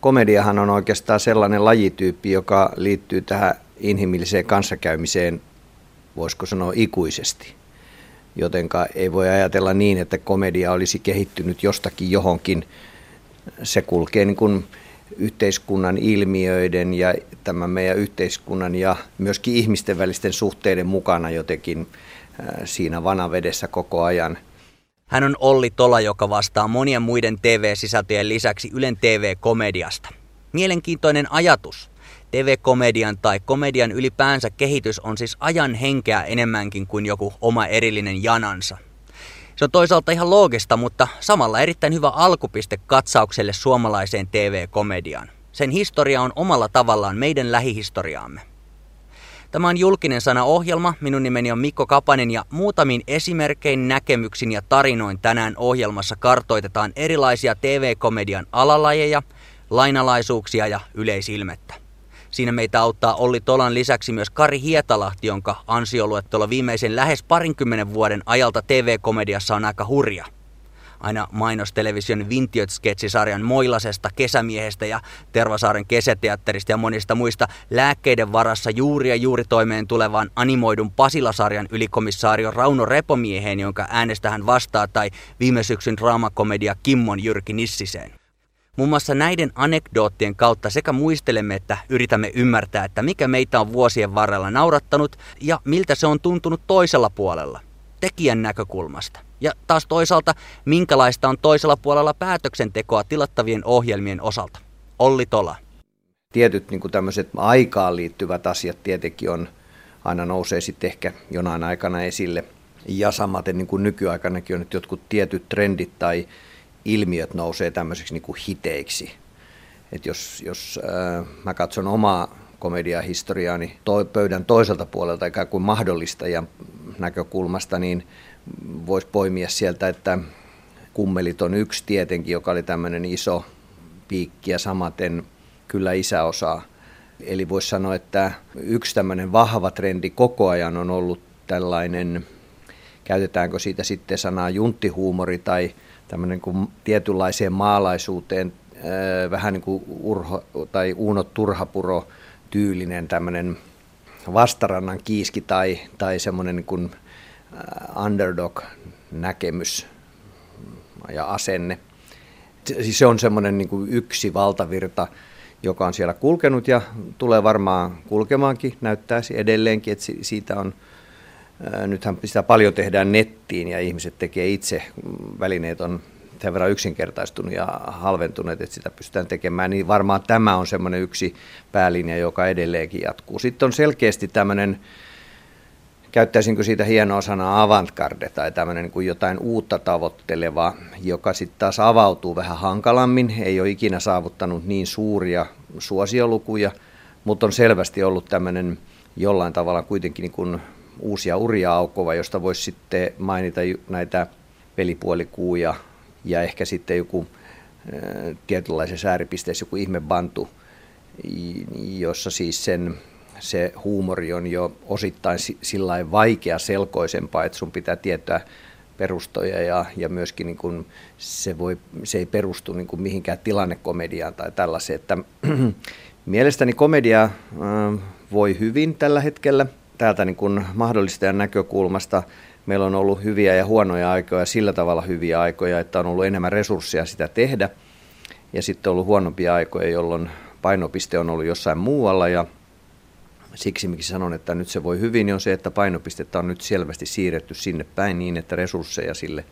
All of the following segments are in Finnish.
komediahan on oikeastaan sellainen lajityyppi, joka liittyy tähän inhimilliseen kanssakäymiseen, voisiko sanoa ikuisesti. Jotenka ei voi ajatella niin, että komedia olisi kehittynyt jostakin johonkin. Se kulkee niin kuin yhteiskunnan ilmiöiden ja tämän meidän yhteiskunnan ja myöskin ihmisten välisten suhteiden mukana jotenkin siinä vanavedessä koko ajan. Hän on Olli Tola, joka vastaa monien muiden TV-sisältöjen lisäksi Ylen TV-komediasta. Mielenkiintoinen ajatus. TV-komedian tai komedian ylipäänsä kehitys on siis ajan henkeä enemmänkin kuin joku oma erillinen janansa. Se on toisaalta ihan loogista, mutta samalla erittäin hyvä alkupiste katsaukselle suomalaiseen TV-komediaan. Sen historia on omalla tavallaan meidän lähihistoriaamme. Tämä on julkinen sana ohjelma. Minun nimeni on Mikko Kapanen ja muutamin esimerkkein, näkemyksin ja tarinoin tänään ohjelmassa kartoitetaan erilaisia TV-komedian alalajeja, lainalaisuuksia ja yleisilmettä. Siinä meitä auttaa Olli Tolan lisäksi myös Kari Hietalahti, jonka ansioluettelo viimeisen lähes parinkymmenen vuoden ajalta TV-komediassa on aika hurja. Aina mainostelevision Vintiöt-sketsisarjan Moilasesta, Kesämiehestä ja Tervasaaren kesäteatterista ja monista muista lääkkeiden varassa juuri ja juuri toimeen tulevan animoidun Pasilasarjan ylikomissaario Rauno Repomieheen, jonka äänestä hän vastaa, tai viime syksyn draamakomedia Kimmon Jyrki Nissiseen. Muun muassa näiden anekdoottien kautta sekä muistelemme että yritämme ymmärtää, että mikä meitä on vuosien varrella naurattanut ja miltä se on tuntunut toisella puolella, tekijän näkökulmasta. Ja taas toisaalta, minkälaista on toisella puolella päätöksentekoa tilattavien ohjelmien osalta. Olli Tola. Tietyt niin tämmöiset aikaan liittyvät asiat tietenkin on, aina nousee sitten ehkä jonain aikana esille. Ja samaten niin kuin nykyaikanakin on, että jotkut tietyt trendit tai ilmiöt nousee tämmöiseksi niin kuin hiteiksi. Et jos jos äh, mä katson omaa komediahistoriaani toi, pöydän toiselta puolelta ikään kuin mahdollistajan näkökulmasta, niin voisi poimia sieltä, että kummelit on yksi tietenkin, joka oli tämmöinen iso piikki ja samaten kyllä isäosaa. Eli voisi sanoa, että yksi tämmöinen vahva trendi koko ajan on ollut tällainen, käytetäänkö siitä sitten sanaa junttihuumori tai tämmöinen kuin tietynlaiseen maalaisuuteen vähän niin kuin urho, tai Uuno Turhapuro tyylinen tämmöinen vastarannan kiiski tai, tai semmoinen niin kuin underdog-näkemys ja asenne. Siis se on semmoinen niin kuin yksi valtavirta, joka on siellä kulkenut ja tulee varmaan kulkemaankin, näyttäisi edelleenkin, että siitä on Nythän sitä paljon tehdään nettiin ja ihmiset tekee itse. Välineet on sen verran yksinkertaistunut ja halventunut, että sitä pystytään tekemään, niin varmaan tämä on semmoinen yksi päälinja, joka edelleenkin jatkuu. Sitten on selkeästi tämmöinen, käyttäisinkö siitä hienoa sanaa avantgarde tai tämmöinen niin kuin jotain uutta tavoitteleva, joka sitten taas avautuu vähän hankalammin, ei ole ikinä saavuttanut niin suuria suosiolukuja, mutta on selvästi ollut tämmöinen jollain tavalla kuitenkin niin kuin uusia uria aukova, josta voisi sitten mainita näitä pelipuolikuuja ja ehkä sitten joku tietynlaisessa ääripisteessä joku ihme bantu, jossa siis sen, se huumori on jo osittain sillä vaikea selkoisempaa, että sun pitää tietää perustoja ja, ja myöskin niin kuin se, voi, se ei perustu niin kuin mihinkään tilannekomediaan tai tällaiseen. Että, mielestäni komedia voi hyvin tällä hetkellä – täältä niin kuin mahdollistajan näkökulmasta meillä on ollut hyviä ja huonoja aikoja, sillä tavalla hyviä aikoja, että on ollut enemmän resursseja sitä tehdä. Ja sitten on ollut huonompia aikoja, jolloin painopiste on ollut jossain muualla ja siksi miksi sanon, että nyt se voi hyvin, niin on se, että painopistettä on nyt selvästi siirretty sinne päin niin, että resursseja sille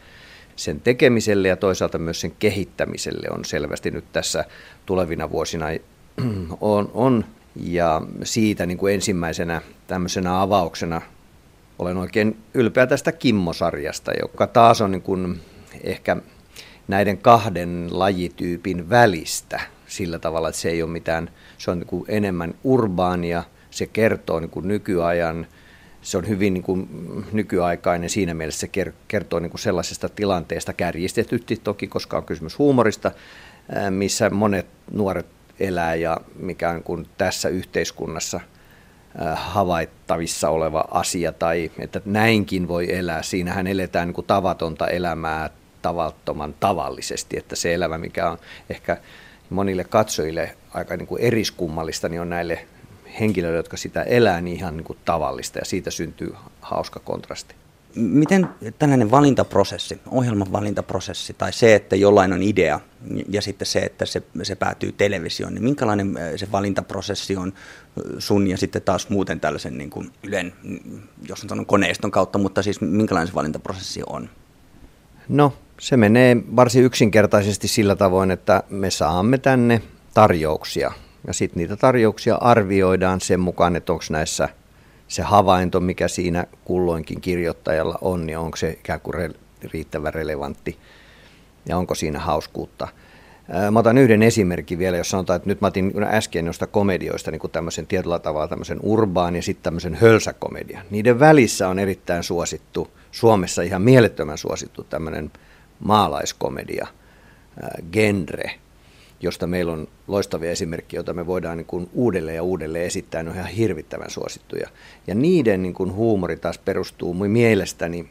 sen tekemiselle ja toisaalta myös sen kehittämiselle on selvästi nyt tässä tulevina vuosina on, on ja siitä niin kuin ensimmäisenä tämmöisenä avauksena olen oikein ylpeä tästä Kimmo-sarjasta, joka taas on niin kuin ehkä näiden kahden lajityypin välistä sillä tavalla, että se ei ole mitään, se on niin kuin enemmän urbaania, se kertoo niin kuin nykyajan, se on hyvin niin kuin nykyaikainen siinä mielessä, se kertoo niin kuin sellaisesta tilanteesta kärjistetysti. Toki, koska on kysymys huumorista, missä monet nuoret elää ja mikä on kuin tässä yhteiskunnassa havaittavissa oleva asia tai että näinkin voi elää. Siinähän eletään niin kuin tavatonta elämää tavattoman tavallisesti, että se elämä, mikä on ehkä monille katsojille aika niin kuin eriskummallista, niin on näille henkilöille, jotka sitä elää, niin ihan niin kuin tavallista ja siitä syntyy hauska kontrasti. Miten tällainen valintaprosessi, ohjelman valintaprosessi tai se, että jollain on idea ja sitten se, että se, se päätyy televisioon, niin minkälainen se valintaprosessi on sun ja sitten taas muuten tällaisen niin kuin Ylen, jos on sanon koneiston kautta, mutta siis minkälainen se valintaprosessi on? No, se menee varsin yksinkertaisesti sillä tavoin, että me saamme tänne tarjouksia ja sitten niitä tarjouksia arvioidaan sen mukaan, että onko näissä se havainto, mikä siinä kulloinkin kirjoittajalla on, niin onko se ikään kuin riittävän relevantti ja onko siinä hauskuutta. Mä otan yhden esimerkin vielä, jos sanotaan, että nyt mä otin äsken noista komedioista niin kuin tämmöisen tietyllä tavalla tämmöisen urbaan ja sitten tämmöisen hölsäkomedian. Niiden välissä on erittäin suosittu, Suomessa ihan mielettömän suosittu tämmöinen maalaiskomedia, genre, josta meillä on loistavia esimerkkejä, joita me voidaan niin kuin uudelleen ja uudelleen esittää, ne on ihan hirvittävän suosittuja. Ja niiden niin kuin huumori taas perustuu mielestäni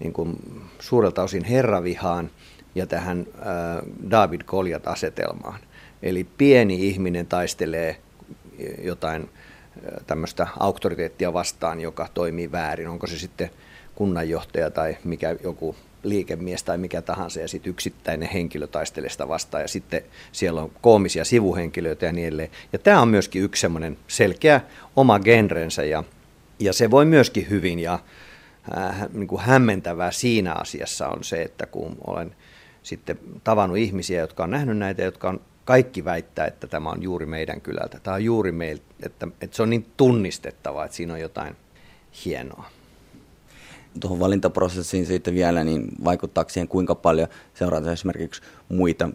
niin kuin suurelta osin herravihaan ja tähän äh, David Goliat-asetelmaan. Eli pieni ihminen taistelee jotain äh, tämmöistä auktoriteettia vastaan, joka toimii väärin. Onko se sitten kunnanjohtaja tai mikä joku liikemies tai mikä tahansa ja sitten yksittäinen henkilö taistelee sitä vastaan ja sitten siellä on koomisia sivuhenkilöitä ja niin edelleen. Ja tämä on myöskin yksi semmoinen selkeä oma genrensä ja, ja se voi myöskin hyvin ja äh, niin kuin hämmentävää siinä asiassa on se, että kun olen sitten tavannut ihmisiä, jotka on nähnyt näitä, jotka on kaikki väittää, että tämä on juuri meidän kylältä. Tämä on juuri meiltä, että, että se on niin tunnistettavaa, että siinä on jotain hienoa tuohon valintaprosessiin sitten vielä, niin vaikuttaako siihen kuinka paljon seurata esimerkiksi muita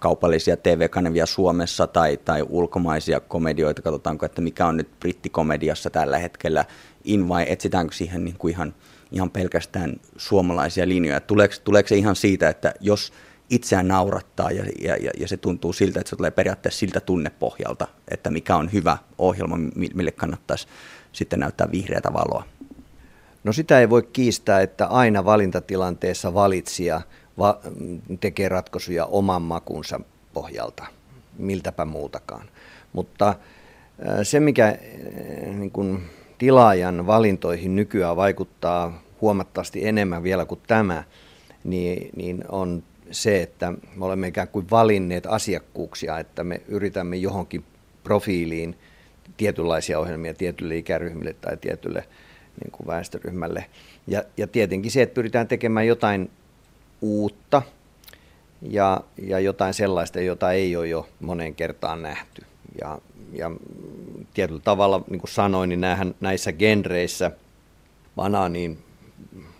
kaupallisia TV-kanavia Suomessa tai, tai ulkomaisia komedioita, katsotaanko, että mikä on nyt brittikomediassa tällä hetkellä in vai etsitäänkö siihen niin kuin ihan, ihan pelkästään suomalaisia linjoja. Tuleeko, tuleeko se ihan siitä, että jos itseään naurattaa ja, ja, ja se tuntuu siltä, että se tulee periaatteessa siltä tunnepohjalta, että mikä on hyvä ohjelma, mille kannattaisi sitten näyttää vihreätä valoa. No sitä ei voi kiistää, että aina valintatilanteessa valitsija va- tekee ratkaisuja oman makunsa pohjalta, miltäpä muutakaan. Mutta se, mikä niin kuin tilaajan valintoihin nykyään vaikuttaa huomattavasti enemmän vielä kuin tämä, niin, niin on se, että me olemme ikään kuin valinneet asiakkuuksia, että me yritämme johonkin profiiliin tietynlaisia ohjelmia tietylle ikäryhmille tai tietylle niin kuin väestöryhmälle. Ja, ja tietenkin se, että pyritään tekemään jotain uutta ja, ja jotain sellaista, jota ei ole jo moneen kertaan nähty. Ja, ja tietyllä tavalla, niin kuin sanoin, niin näähän, näissä genreissä banaaniin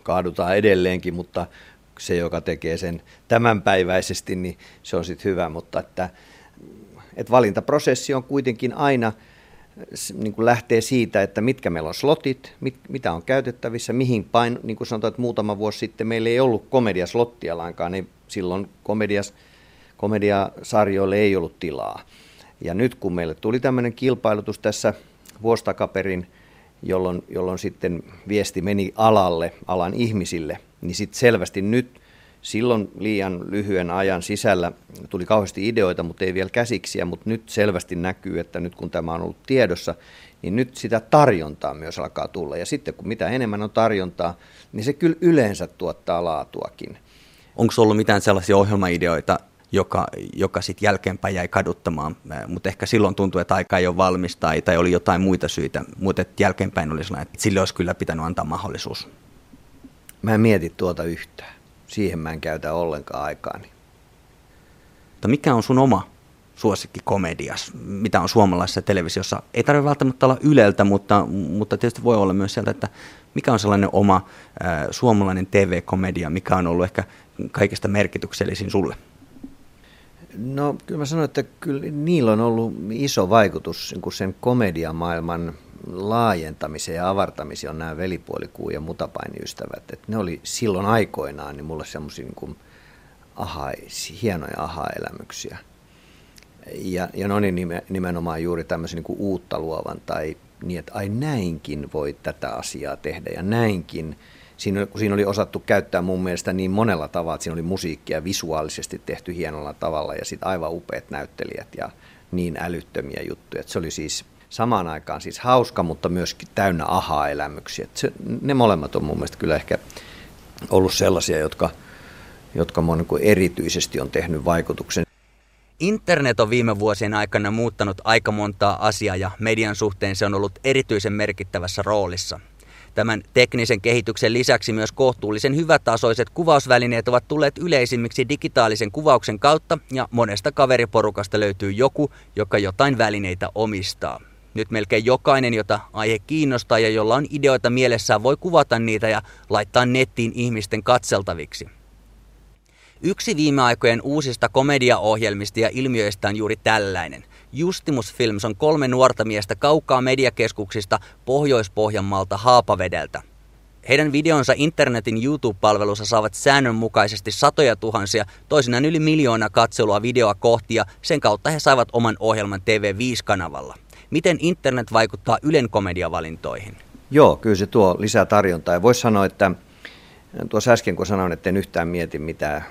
kaadutaan edelleenkin, mutta se, joka tekee sen tämänpäiväisesti, niin se on sitten hyvä, mutta että, että valintaprosessi on kuitenkin aina – niin kuin lähtee siitä, että mitkä meillä on slotit, mit, mitä on käytettävissä, mihin pain, niin kuin sanotaan, että muutama vuosi sitten meillä ei ollut komediaslottia lainkaan, niin silloin komedias, komediasarjoille ei ollut tilaa. Ja nyt kun meille tuli tämmöinen kilpailutus tässä vuostakaperin, jolloin, jolloin sitten viesti meni alalle, alan ihmisille, niin sitten selvästi nyt Silloin liian lyhyen ajan sisällä tuli kauheasti ideoita, mutta ei vielä käsiksiä, mutta nyt selvästi näkyy, että nyt kun tämä on ollut tiedossa, niin nyt sitä tarjontaa myös alkaa tulla. Ja sitten kun mitä enemmän on tarjontaa, niin se kyllä yleensä tuottaa laatuakin. Onko ollut mitään sellaisia ohjelmaideoita, joka, joka sitten jälkeenpäin jäi kaduttamaan, mutta ehkä silloin tuntui, että aika ei ole valmis tai, tai oli jotain muita syitä, mutta jälkeenpäin oli sellainen, että sille olisi kyllä pitänyt antaa mahdollisuus. Mä en mieti tuota yhtään siihen mä en käytä ollenkaan aikaani. Mutta mikä on sun oma suosikki komedias, mitä on suomalaisessa televisiossa? Ei tarvitse välttämättä olla Yleltä, mutta, mutta tietysti voi olla myös sieltä, että mikä on sellainen oma äh, suomalainen TV-komedia, mikä on ollut ehkä kaikista merkityksellisin sulle? No kyllä mä sanoin, että kyllä niillä on ollut iso vaikutus niin sen komediamaailman laajentamiseen ja avartamiseen on nämä velipuolikuu ja mutapainiystävät. Et ne oli silloin aikoinaan niin mulle semmoisia niin aha, hienoja aha-elämyksiä. Ja, ja ne oli nimenomaan juuri tämmöisen niin uutta luovan tai niin, että ai näinkin voi tätä asiaa tehdä ja näinkin siinä, kun siinä oli osattu käyttää mun mielestä niin monella tavalla, että siinä oli musiikkia visuaalisesti tehty hienolla tavalla ja sitten aivan upeat näyttelijät ja niin älyttömiä juttuja. Että se oli siis samaan aikaan siis hauska, mutta myöskin täynnä aha-elämyksiä. Se, ne molemmat on mun mielestä kyllä ehkä ollut sellaisia, jotka, jotka mun niin erityisesti on tehnyt vaikutuksen. Internet on viime vuosien aikana muuttanut aika montaa asiaa ja median suhteen se on ollut erityisen merkittävässä roolissa. Tämän teknisen kehityksen lisäksi myös kohtuullisen hyvätasoiset kuvausvälineet ovat tulleet yleisimmiksi digitaalisen kuvauksen kautta ja monesta kaveriporukasta löytyy joku, joka jotain välineitä omistaa. Nyt melkein jokainen, jota aihe kiinnostaa ja jolla on ideoita mielessään, voi kuvata niitä ja laittaa nettiin ihmisten katseltaviksi. Yksi viime aikojen uusista komediaohjelmista ja ilmiöistä on juuri tällainen. Justimus Films on kolme nuorta miestä kaukaa mediakeskuksista Pohjois-Pohjanmaalta Haapavedeltä. Heidän videonsa internetin YouTube-palvelussa saavat säännönmukaisesti satoja tuhansia, toisinaan yli miljoona katselua videoa kohti ja sen kautta he saivat oman ohjelman TV5-kanavalla. Miten internet vaikuttaa Ylen komediavalintoihin? Joo, kyllä se tuo lisää tarjontaa. Voisi sanoa, että tuossa äsken kun sanoin, että en yhtään mieti mitään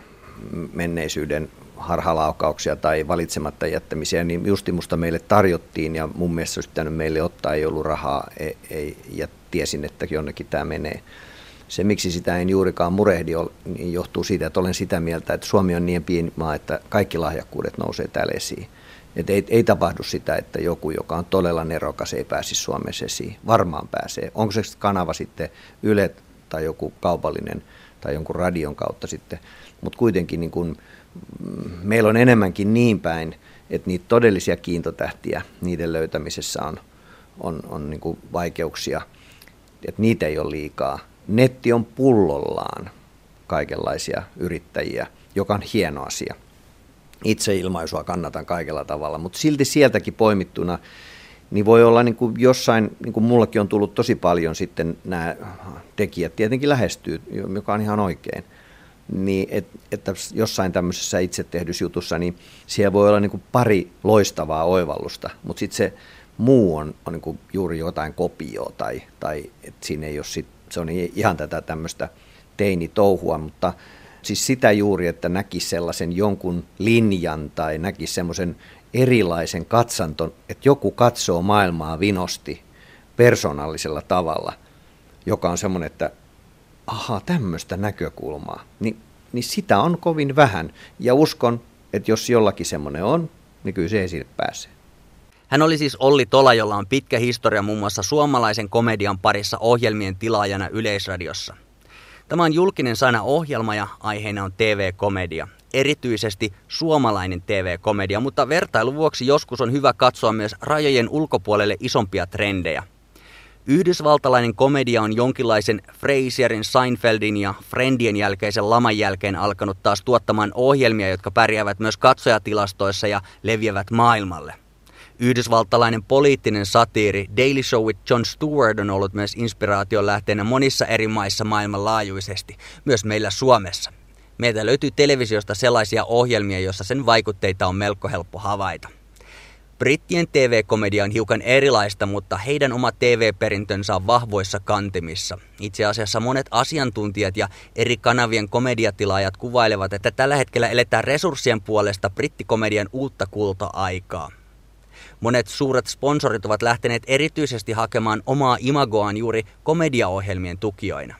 menneisyyden harhalaukauksia tai valitsematta jättämisiä, niin justimusta meille tarjottiin ja mun mielestä olisi pitänyt meille ottaa, ei ollut rahaa ei, ei, ja tiesin, että jonnekin tämä menee. Se, miksi sitä en juurikaan murehdi, niin johtuu siitä, että olen sitä mieltä, että Suomi on niin pieni maa, että kaikki lahjakkuudet nousee täällä esiin. Et ei, ei tapahdu sitä, että joku, joka on todella nerokas, ei pääsisi Suomessa esiin. Varmaan pääsee. Onko se kanava sitten Yle tai joku kaupallinen tai jonkun radion kautta sitten. Mutta kuitenkin niin kun, mm, meillä on enemmänkin niin päin, että niitä todellisia kiintotähtiä, niiden löytämisessä on, on, on niin vaikeuksia. Että niitä ei ole liikaa. Netti on pullollaan kaikenlaisia yrittäjiä, joka on hieno asia itseilmaisua kannatan kaikella tavalla, mutta silti sieltäkin poimittuna niin voi olla niin kuin jossain, niin kuin mullakin on tullut tosi paljon sitten nämä tekijät tietenkin lähestyy, joka on ihan oikein. Niin et, että jossain tämmöisessä itse tehdyssä jutussa, niin siellä voi olla niin kuin pari loistavaa oivallusta, mutta sitten se muu on, on niin kuin juuri jotain kopioa tai, tai että siinä ei ole sit, se on ihan tätä tämmöistä teinitouhua, mutta Siis sitä juuri, että näki sellaisen jonkun linjan tai näki semmoisen erilaisen katsanton, että joku katsoo maailmaa vinosti persoonallisella tavalla, joka on semmoinen, että aha, tämmöistä näkökulmaa, niin, niin sitä on kovin vähän. Ja uskon, että jos jollakin semmoinen on, niin kyllä se esille pääsee. Hän oli siis Olli Tola, jolla on pitkä historia muun muassa suomalaisen komedian parissa ohjelmien tilaajana Yleisradiossa. Tämä on julkinen sana ohjelma ja aiheena on TV-komedia. Erityisesti suomalainen TV-komedia, mutta vertailun vuoksi joskus on hyvä katsoa myös rajojen ulkopuolelle isompia trendejä. Yhdysvaltalainen komedia on jonkinlaisen Fraserin, Seinfeldin ja Friendien jälkeisen laman jälkeen alkanut taas tuottamaan ohjelmia, jotka pärjäävät myös katsojatilastoissa ja leviävät maailmalle. Yhdysvaltalainen poliittinen satiiri Daily Show with Jon Stewart on ollut myös inspiraation lähteenä monissa eri maissa maailmanlaajuisesti, myös meillä Suomessa. Meiltä löytyy televisiosta sellaisia ohjelmia, joissa sen vaikutteita on melko helppo havaita. Brittien TV-komedia on hiukan erilaista, mutta heidän oma TV-perintönsä on vahvoissa kantimissa. Itse asiassa monet asiantuntijat ja eri kanavien komediatilaajat kuvailevat, että tällä hetkellä eletään resurssien puolesta brittikomedian uutta kulta-aikaa. Monet suuret sponsorit ovat lähteneet erityisesti hakemaan omaa imagoaan juuri komediaohjelmien tukijoina.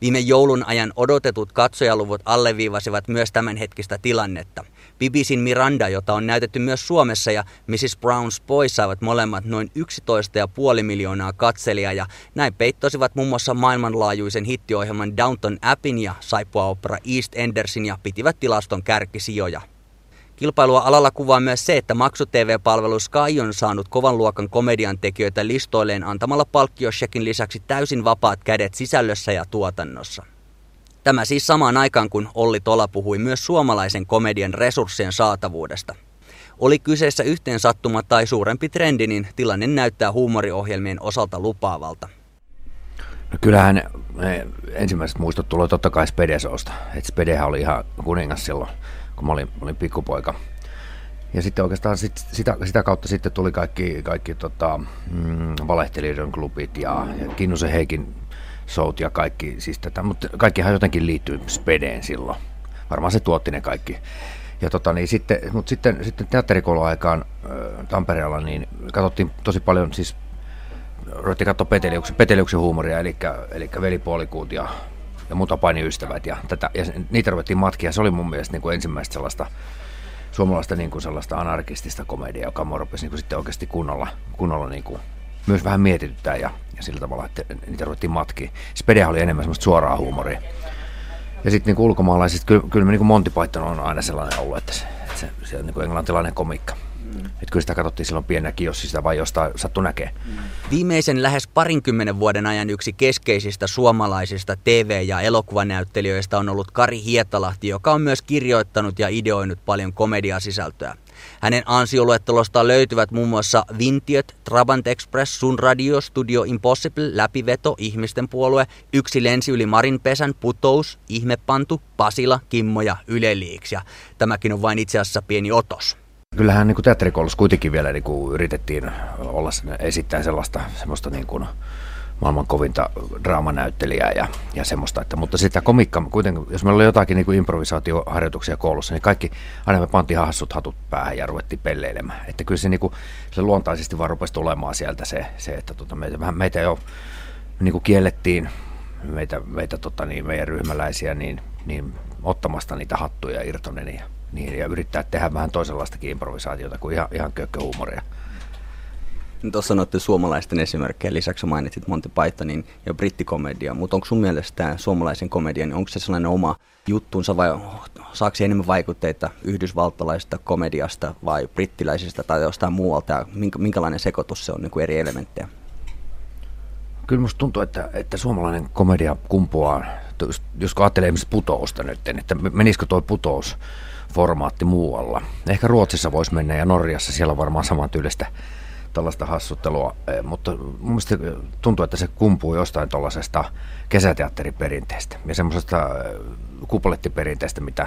Viime joulun ajan odotetut katsojaluvut alleviivasivat myös tämänhetkistä tilannetta. BBCn Miranda, jota on näytetty myös Suomessa, ja Mrs. Brown's Boys saivat molemmat noin 11,5 miljoonaa katselijaa, ja näin peittosivat muun muassa maailmanlaajuisen hittiohjelman Downton Appin ja saippuaopera East Endersin ja pitivät tilaston kärkisijoja. Kilpailua alalla kuvaa myös se, että maksu-TV-palvelu Sky on saanut kovan luokan komedian tekijöitä listoilleen antamalla palkkioshekin lisäksi täysin vapaat kädet sisällössä ja tuotannossa. Tämä siis samaan aikaan, kun Olli Tola puhui myös suomalaisen komedian resurssien saatavuudesta. Oli kyseessä yhteen sattuma tai suurempi trendi, niin tilanne näyttää huumoriohjelmien osalta lupaavalta. No kyllähän ensimmäiset muistot tulee totta kai Spedesoosta. Et Spedehän oli ihan kuningas silloin kun mä olin, olin pikkupoika. Ja sitten oikeastaan sit, sitä, sitä kautta sitten tuli kaikki, kaikki tota, mm, valehtelijoiden klubit ja, ja Kinnusen Heikin showt ja kaikki, siis tätä, mutta kaikkihan jotenkin liittyy spedeen silloin. Varmaan se tuotti ne kaikki. Ja tota, niin sitten, mutta sitten, sitten teatterikouluaikaan Tampereella niin katsottiin tosi paljon, siis ruvettiin katsoa Peteliuksen, Peteliuksen huumoria, eli, eli velipuolikuut ja, ja mutapainiystävät ja, tätä, ja niitä ruvettiin matkia. Se oli mun mielestä niin kuin ensimmäistä sellaista suomalaista niin kuin sellaista anarkistista komediaa, joka mua rupesi niin kuin sitten oikeasti kunnolla, kunnolla niin kuin myös vähän mietityttää ja, ja sillä tavalla, että niitä ruvettiin matkia. Spedea oli enemmän semmoista suoraa huumoria. Ja sitten niin ulkomaalaiset, kyllä, kyllä niin Monty Python on aina sellainen ollut, että se, että se, se on niin kuin englantilainen komikka. Mm. Että kyllä sitä katsottiin silloin pienenä kiossi sitä vai jostain sattu näkee. Mm. Viimeisen lähes parinkymmenen vuoden ajan yksi keskeisistä suomalaisista TV- ja elokuvanäyttelijöistä on ollut Kari Hietalahti, joka on myös kirjoittanut ja ideoinut paljon komediasisältöä. Hänen ansioluettelostaan löytyvät muun muassa Vintiöt, Trabant Express, Sun Radio, Studio Impossible, Läpiveto, Ihmisten puolue, Yksi lensi yli Marinpesän, Putous, Ihmepantu, Pasila, Kimmo ja Yle Leaks. Ja tämäkin on vain itse asiassa pieni otos. Kyllähän niin teatterikoulussa kuitenkin vielä niin kuin yritettiin olla esittää sellaista semmoista niin kuin, maailman kovinta draamanäyttelijää ja, ja semmoista. Että, mutta sitä komikka, kuitenkin, jos meillä oli jotakin niin kuin improvisaatioharjoituksia koulussa, niin kaikki, aina me pantiin hassut hatut päähän ja ruvettiin pelleilemään. Että kyllä se, niin kuin, se luontaisesti vaan rupesi tulemaan sieltä se, se että tota, meitä, meitä jo niin kuin kiellettiin, meitä, meitä tota, niin, meidän ryhmäläisiä, niin, niin ottamasta niitä hattuja irtonen ja, niin, ja yrittää tehdä vähän toisenlaistakin improvisaatiota kuin ihan, ihan kökköhuumoria. Tuossa sanoitte suomalaisten esimerkkejä, lisäksi mainitsit Monty Pythonin ja brittikomedia, mutta onko sun mielestä tämä suomalaisen komedian, niin onko se sellainen oma juttunsa vai saako enemmän vaikutteita yhdysvaltalaisesta komediasta vai brittiläisestä tai jostain muualta ja minkälainen sekoitus se on niin kuin eri elementtejä? Kyllä musta tuntuu, että, että suomalainen komedia kumpuaa, jos, jos ajattelee esimerkiksi putousta nyt, että menisikö tuo putous formaatti muualla. Ehkä Ruotsissa voisi mennä ja Norjassa siellä on varmaan samantyylistä tällaista hassuttelua, eh, mutta mun mielestä tuntuu, että se kumpuu jostain tuollaisesta kesäteatteriperinteestä ja semmoisesta eh, kuplettiperinteestä, mitä,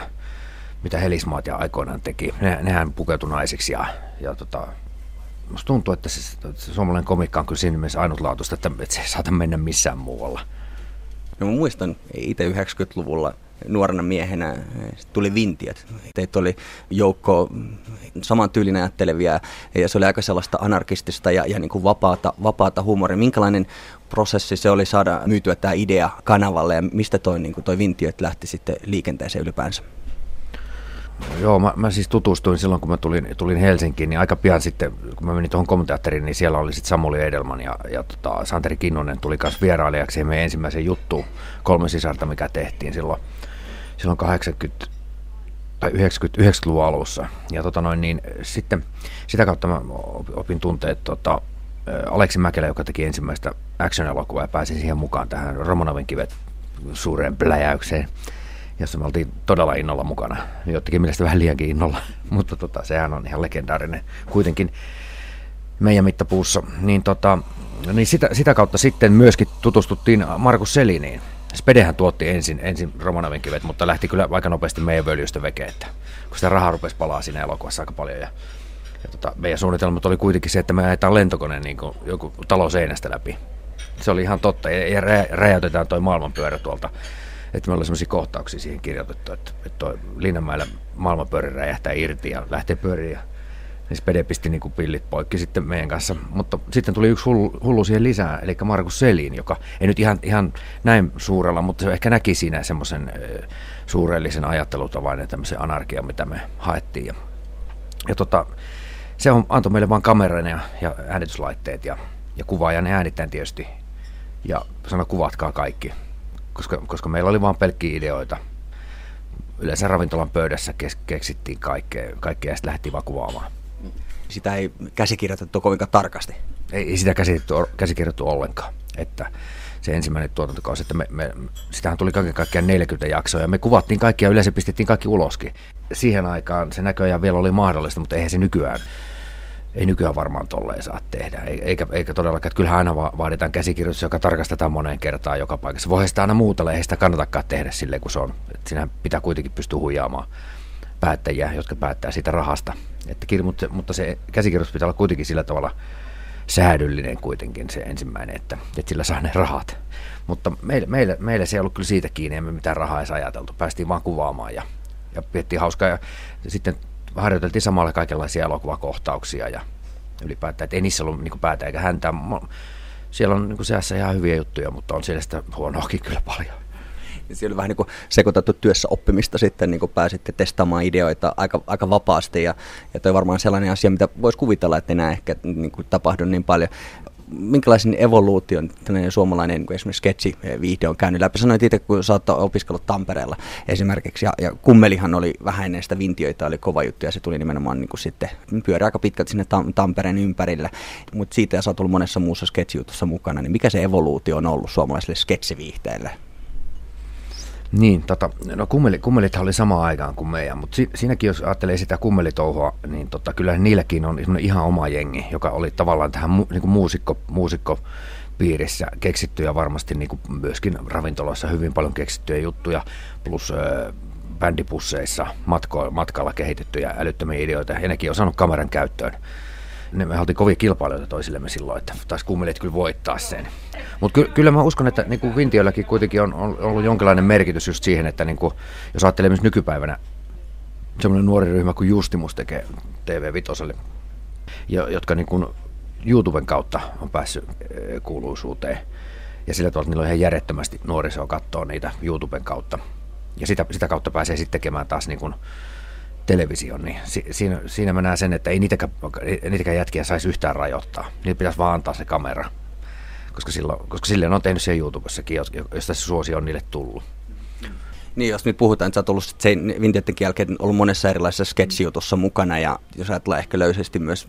mitä Helismaat ja aikoinaan teki. Ne, nehän pukeutui naisiksi ja, ja tota, musta tuntuu, että se, se suomalainen komikka on kyllä siinä mielessä ainutlaatuista, että, että se ei saata mennä missään muualla. No mä muistan itse 90-luvulla nuorena miehenä tuli Vintiöt. Teitä oli joukko saman tyylin ajattelevia ja se oli aika sellaista anarkistista ja, ja niin kuin vapaata, vapaata huumoria. Minkälainen prosessi se oli saada myytyä tämä idea kanavalle ja mistä toi, niin kuin toi Vintiöt lähti sitten liikenteeseen ylipäänsä? Joo, mä, mä siis tutustuin silloin, kun mä tulin, tulin Helsinkiin, niin aika pian sitten, kun mä menin tuohon komiteatteriin, niin siellä oli sitten Samuli Edelman ja, ja tota, Santeri Kinnunen tuli kanssa vierailijaksi meidän ensimmäisen juttuun, kolme sisarta, mikä tehtiin silloin, silloin 80 tai 90, 90-luvun alussa. Ja tota noin, niin sitten sitä kautta mä opin tunteet tota, Aleksi Mäkelä, joka teki ensimmäistä action-elokuvaa ja pääsin siihen mukaan tähän Romanovin kivet suureen pläjäykseen jossa me oltiin todella innolla mukana. Jottakin mielestä vähän liiankin innolla, mutta tota, sehän on ihan legendaarinen kuitenkin meidän mittapuussa. Niin, tota, niin sitä, sitä, kautta sitten myöskin tutustuttiin Markus Seliniin. Spedehän tuotti ensin, ensin Romanovin kivet, mutta lähti kyllä aika nopeasti meidän völjystä veke, että kun sitä rahaa rupesi palaa siinä elokuvassa aika paljon. Ja, ja tota, meidän suunnitelmat oli kuitenkin se, että me ajetaan lentokone niin kuin joku talo seinästä läpi. Se oli ihan totta, ja, ja räjäytetään toi maailmanpyörä tuolta että me ollaan sellaisia kohtauksia siihen kirjoitettu, että, että toi Linnanmäellä maailmanpyörä räjähtää irti ja lähtee pyöriin ja niin Spede pisti niin pillit poikki sitten meidän kanssa. Mutta sitten tuli yksi hullu, hullu siihen lisää, eli Markus Selin, joka ei nyt ihan, ihan näin suurella, mutta se ehkä näki siinä semmoisen suurellisen ajattelutavan ja tämmöisen anarkian, mitä me haettiin. Ja, ja tota, se on, antoi meille vain kameran ja, ja äänityslaitteet ja, ja kuvaajan äänittäin tietysti. Ja sanoi, kuvatkaa kaikki koska, koska meillä oli vain pelkkiä ideoita. Yleensä ravintolan pöydässä kes, keksittiin kaikkea, kaikkea ja sitten lähdettiin vaan kuvaamaan. Sitä ei käsikirjoitettu kovinkaan tarkasti? Ei, ei sitä käsikirjoitettu, käsikirjoitettu ollenkaan. Että se ensimmäinen tuotantokausi, että me, me, sitähän tuli kaiken kaikkiaan 40 jaksoa ja me kuvattiin kaikki ja yleensä pistettiin kaikki uloskin. Siihen aikaan se näköjään vielä oli mahdollista, mutta eihän se nykyään ei nykyään varmaan tolleen saa tehdä. Eikä, eikä todellakaan, että kyllähän aina vaaditaan käsikirjoitus, joka tarkastetaan moneen kertaan joka paikassa. Voi sitä aina muutella, ei sitä kannatakaan tehdä silleen kuin se on. Siinähän pitää kuitenkin pystyä huijaamaan päättäjiä, jotka päättää siitä rahasta. Että, mutta, mutta se käsikirjoitus pitää olla kuitenkin sillä tavalla säädyllinen kuitenkin se ensimmäinen, että, että sillä saa ne rahat. Mutta meille, meille, meille se ei ollut kyllä siitä kiinni, emme mitään rahaa edes ajateltu. Päästiin vaan kuvaamaan ja, ja piettiin hauskaa. Ja sitten harjoiteltiin samalla kaikenlaisia elokuvakohtauksia ja ylipäätään, että ei niissä ollut niin päätä eikä häntä. Siellä on niin seassa ihan hyviä juttuja, mutta on siellä sitä huonoakin kyllä paljon. Siellä oli vähän niin sekoitettu työssä oppimista sitten, niin kuin pääsitte testaamaan ideoita aika, aika vapaasti ja, ja toi varmaan sellainen asia, mitä voisi kuvitella, että enää ehkä niin tapahdu niin paljon minkälaisen evoluution tämmöinen suomalainen niin esimerkiksi sketsi-viihde on käynyt läpi? Sanoit itse, kun sä oot opiskellut Tampereella esimerkiksi, ja, ja kummelihan oli vähän ennen sitä vintioita, oli kova juttu, ja se tuli nimenomaan niin kuin sitten, pyöri aika pitkälti sinne Tam- Tampereen ympärillä, mutta siitä ja sä oot ollut monessa muussa sketsi mukana, niin mikä se evoluutio on ollut suomalaiselle sketsiviihteelle? Niin, tota, no kummeli, kummelithan oli sama aikaan kuin meidän, mutta si, siinäkin jos ajattelee sitä kummelitouhua, niin tota, kyllä niilläkin on ihan oma jengi, joka oli tavallaan tähän mu, niin kuin muusikko, muusikko piirissä keksittyjä varmasti niin kuin myöskin ravintoloissa hyvin paljon keksittyjä juttuja, plus ö, bändipusseissa matko, matkalla kehitettyjä älyttömiä ideoita, ja nekin on saanut kameran käyttöön ne, me oltiin kovia kilpailijoita toisillemme silloin, että taisi kummelit kyllä voittaa sen. Mutta ky, kyllä mä uskon, että niin kuin Vintiölläkin kuitenkin on, on ollut jonkinlainen merkitys just siihen, että niin kuin, jos ajattelee myös nykypäivänä, semmoinen nuori ryhmä kuin Justimus tekee TV Vitoselle, jotka niin kuin YouTuben kautta on päässyt eh, kuuluisuuteen. Ja sillä tavalla, niillä on ihan järjettömästi nuorisoa katsoa niitä YouTuben kautta. Ja sitä, sitä kautta pääsee sitten tekemään taas niin kuin television, niin si, siinä, siinä mä näen sen, että ei niitäkään, niitäkään jätkiä saisi yhtään rajoittaa. Niitä pitäisi vaan antaa se kamera, koska, silloin, koska silleen on tehnyt se YouTubessakin, josta se suosi on niille tullut. Niin, jos nyt puhutaan, että sä oot ollut sen jälkeen ollut monessa erilaisessa sketsijutussa mukana ja jos ajatellaan ehkä löysästi myös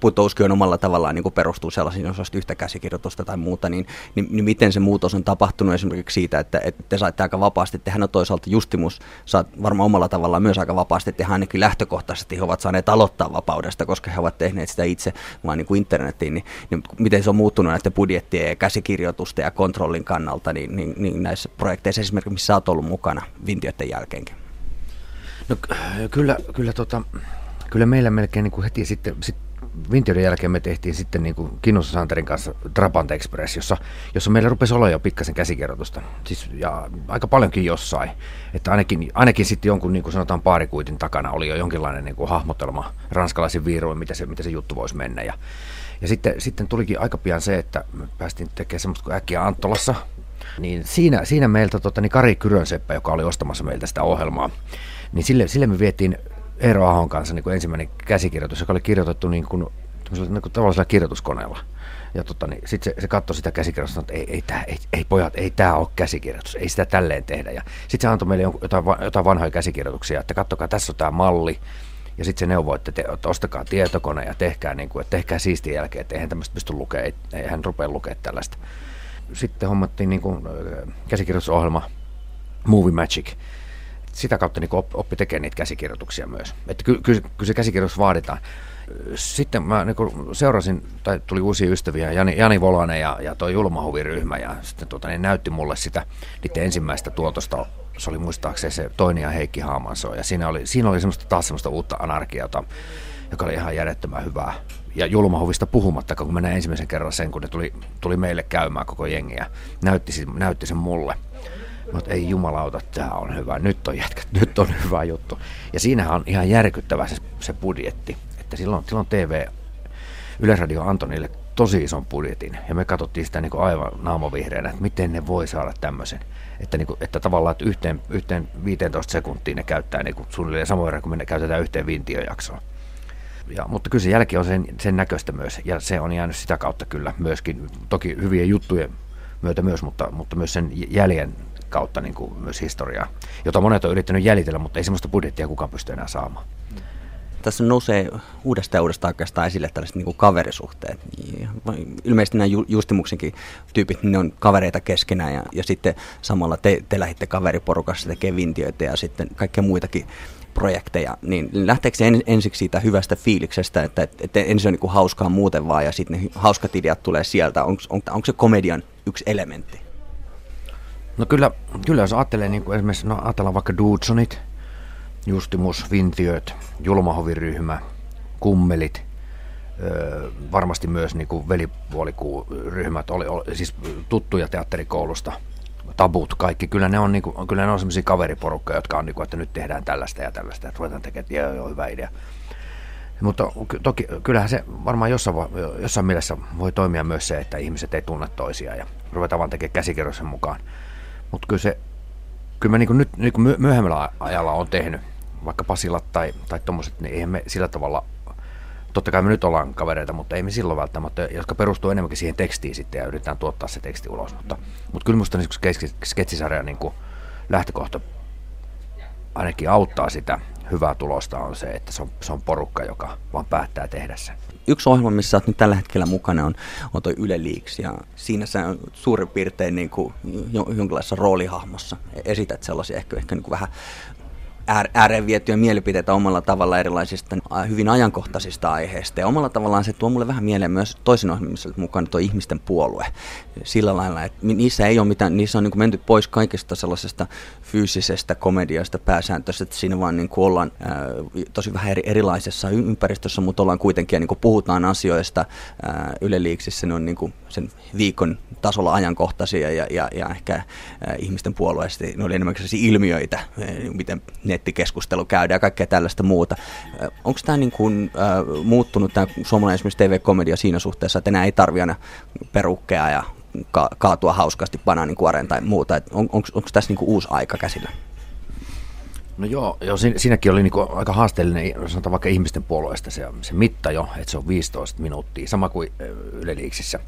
Putouski on omalla tavallaan niin kuin perustuu sellaisiin osasta yhtä käsikirjoitusta tai muuta, niin, niin, niin miten se muutos on tapahtunut esimerkiksi siitä, että, että te saitte aika vapaasti tehdä, no toisaalta Justimus saat varmaan omalla tavallaan myös aika vapaasti tehdä ainakin lähtökohtaisesti he ovat saaneet aloittaa vapaudesta, koska he ovat tehneet sitä itse vaan niin kuin internettiin, niin, niin miten se on muuttunut näiden budjettien ja käsikirjoitusten ja kontrollin kannalta niin, niin, niin näissä projekteissa esimerkiksi, missä olet ollut mukana vintioiden jälkeenkin? No kyllä, kyllä, tota, kyllä meillä melkein niin kuin heti sitten, sit Vintiöiden jälkeen me tehtiin sitten niin kuin Kinnussa Santerin kanssa Trapant Express, jossa, jossa meillä rupesi olla jo pikkasen käsikirjoitusta. Siis, ja aika paljonkin jossain. Että ainakin, ainakin sitten jonkun, niin kuin sanotaan, paarikuitin takana oli jo jonkinlainen niin kuin hahmotelma ranskalaisin viiruin, mitä se, mitä se juttu voisi mennä. Ja, ja sitten, sitten tulikin aika pian se, että me päästiin tekemään semmoista kuin äkkiä Antolassa, niin siinä, siinä meiltä tota, niin Kari Kyrönseppä, joka oli ostamassa meiltä sitä ohjelmaa, niin sille, sille me vietiin Eero Ahon kanssa niin kuin ensimmäinen käsikirjoitus, joka oli kirjoitettu niin kuin, niin kuin tavallisella kirjoituskoneella. Ja tota, niin sitten se, se katsoi sitä käsikirjoitusta, että ei, ei, tää, ei, ei pojat, ei tämä ole käsikirjoitus, ei sitä tälleen tehdä. Ja sitten se antoi meille jotain, jotain vanhoja käsikirjoituksia, että katsokaa, tässä on tämä malli, ja sitten se neuvoi, että, te, että ostakaa tietokone ja tehkää, niin kuin, että tehkää siistiä jälkeen, että eihän tämmöistä pysty lukemaan, ei, ei hän rupea lukemaan tällaista. Sitten hommattiin niin kuin, käsikirjoitusohjelma Movie Magic, sitä kautta niin oppi tekemään niitä käsikirjoituksia myös. Että ky, ky, kyllä se käsikirjoitus vaaditaan. Sitten mä niin seurasin, tai tuli uusia ystäviä, Jani, Jani Volanen ja, ja tuo Julmahuviryhmä, ja sitten tuota, niin näytti mulle sitä niiden ensimmäistä tuotosta. Se oli muistaakseni se toinen ja Heikki Haamanso, ja siinä oli, siinä oli semmoista, taas semmoista uutta anarkiaa, joka oli ihan järjettömän hyvää. Ja julmahuvista puhumatta, kun mä näin ensimmäisen kerran sen, kun ne tuli, tuli meille käymään koko jengiä, näytti, näytti sen mulle mutta ei jumalauta, tämä on hyvä, nyt on jätkä, nyt on hyvä juttu. Ja siinähän on ihan järkyttävä se, se budjetti, että silloin, silloin TV, Yleisradio antoi niille tosi ison budjetin, ja me katsottiin sitä niin kuin aivan naamovihreänä, että miten ne voi saada tämmöisen. Että, niin kuin, että tavallaan että yhteen, yhteen 15 sekuntiin ne käyttää niin kuin suunnilleen samoin verran kuin me käytetään yhteen vintiöjaksoon. Ja, mutta kyllä se jälki on sen, sen näköistä myös, ja se on jäänyt sitä kautta kyllä myöskin, toki hyvien juttujen myötä myös, mutta, mutta myös sen jäljen kautta niin kuin myös historiaa, jota monet on yrittänyt jäljitellä, mutta ei sellaista budjettia kukaan pysty enää saamaan. Tässä nousee uudestaan ja uudestaan oikeastaan esille tällaiset niin kuin kaverisuhteet. Ilmeisesti nämä Justimuksenkin tyypit, ne on kavereita keskenään ja, ja sitten samalla te, te lähditte kaveriporukassa tekemään vintiöitä ja sitten kaikkea muitakin projekteja, niin lähteekö se en, ensiksi siitä hyvästä fiiliksestä, että, että, että ensin on niin kuin hauskaa muuten vaan ja sitten ne hauskat ideat tulee sieltä. Onko on, onko se komedian yksi elementti? No kyllä, kyllä jos ajattelee niin kuin esimerkiksi, no ajatellaan vaikka Dudsonit, Justimus, Vintiöt, Julmahoviryhmä, Kummelit, varmasti myös niin kuin velipuolikuuryhmät, oli, oli, siis tuttuja teatterikoulusta, tabut, kaikki, kyllä ne on, niin kuin, kyllä ne on sellaisia kaveriporukkoja, jotka on, niin kuin, että nyt tehdään tällaista ja tällaista, että ruvetaan tekemään, että joo, joo, hyvä idea. Mutta toki kyllähän se varmaan jossain, jossain mielessä voi toimia myös se, että ihmiset ei tunne toisiaan ja ruvetaan vaan tekemään käsikirjoisen mukaan. Mutta kyllä se, kyllä mä niin nyt niin myöhemmällä ajalla on tehnyt, vaikka Pasilat tai, tai tuommoiset, niin eihän me sillä tavalla totta kai me nyt ollaan kavereita, mutta ei me silloin välttämättä, jotka perustuu enemmänkin siihen tekstiin sitten ja yritetään tuottaa se teksti ulos. Mutta, mutta kyllä minusta niin sketsisarja niin lähtökohta ainakin auttaa sitä hyvää tulosta on se, että se on, se on porukka, joka vaan päättää tehdä sen. Yksi ohjelma, missä olet nyt tällä hetkellä mukana, on, on toi Yle Leaks, ja siinä sä on suurin piirtein niin kuin jonkinlaisessa roolihahmossa. Esität sellaisia ehkä, ehkä niin kuin vähän ääreen vietyjä mielipiteitä omalla tavalla erilaisista hyvin ajankohtaisista aiheista. Ja omalla tavallaan se tuo mulle vähän mieleen myös toisen ohjelmissa mukana tuo ihmisten puolue. Sillä lailla, että niissä ei ole mitään, niissä on niin kuin menty pois kaikesta sellaisesta fyysisestä komediasta pääsääntöisesti, että siinä vaan niin kuin ollaan ää, tosi vähän eri, erilaisessa ympäristössä, mutta ollaan kuitenkin ja niin kuin puhutaan asioista ää, Yle ne on niin kuin sen viikon tasolla ajankohtaisia ja, ja, ja ehkä ihmisten puolueesta ne oli enemmän ilmiöitä, ää, miten nettikeskustelu käydään ja kaikkea tällaista muuta. Onko tämä niin kuin, äh, muuttunut tämä suomalainen esimerkiksi TV-komedia siinä suhteessa, että enää ei tarvitse aina perukkeja ja ka- kaatua hauskasti banaaninkuoreen tai muuta? on, onko tässä niin kuin uusi aika käsillä? No joo, joo siinäkin oli niinku aika haasteellinen, sanotaan vaikka ihmisten puolueesta se, se mitta jo, että se on 15 minuuttia, sama kuin Yle Liiksissä.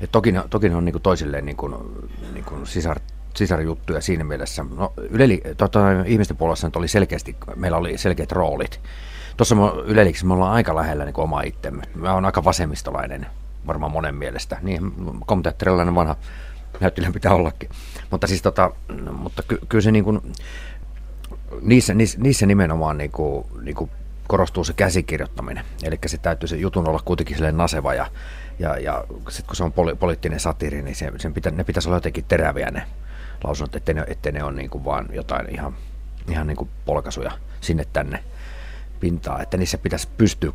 Et toki, toki ne on niinku toisilleen niinku, niinku sisar, sisarjuttuja siinä mielessä. No, yleli, tota, ihmisten puolessa nyt oli selkeästi, meillä oli selkeät roolit. Tuossa Yleliksissä me ollaan aika lähellä niin oma itsemme. Mä oon aika vasemmistolainen, varmaan monen mielestä. Niin, kommenteattorilainen vanha näyttelijä pitää ollakin. Mutta siis tota, mutta ky, kyllä se niin niissä, niissä, niissä nimenomaan niin kuin, niin kuin korostuu se käsikirjoittaminen. Eli se täytyy se jutun olla kuitenkin silleen naseva ja, ja, ja sitten kun se on poli, poliittinen satiiri, niin se, sen pitä, ne pitäisi olla jotenkin teräviä ne lausunnot, ettei ne, ettei ne ole niin kuin vaan jotain ihan, ihan niin kuin polkaisuja sinne tänne pintaa, että niissä pitäisi pystyä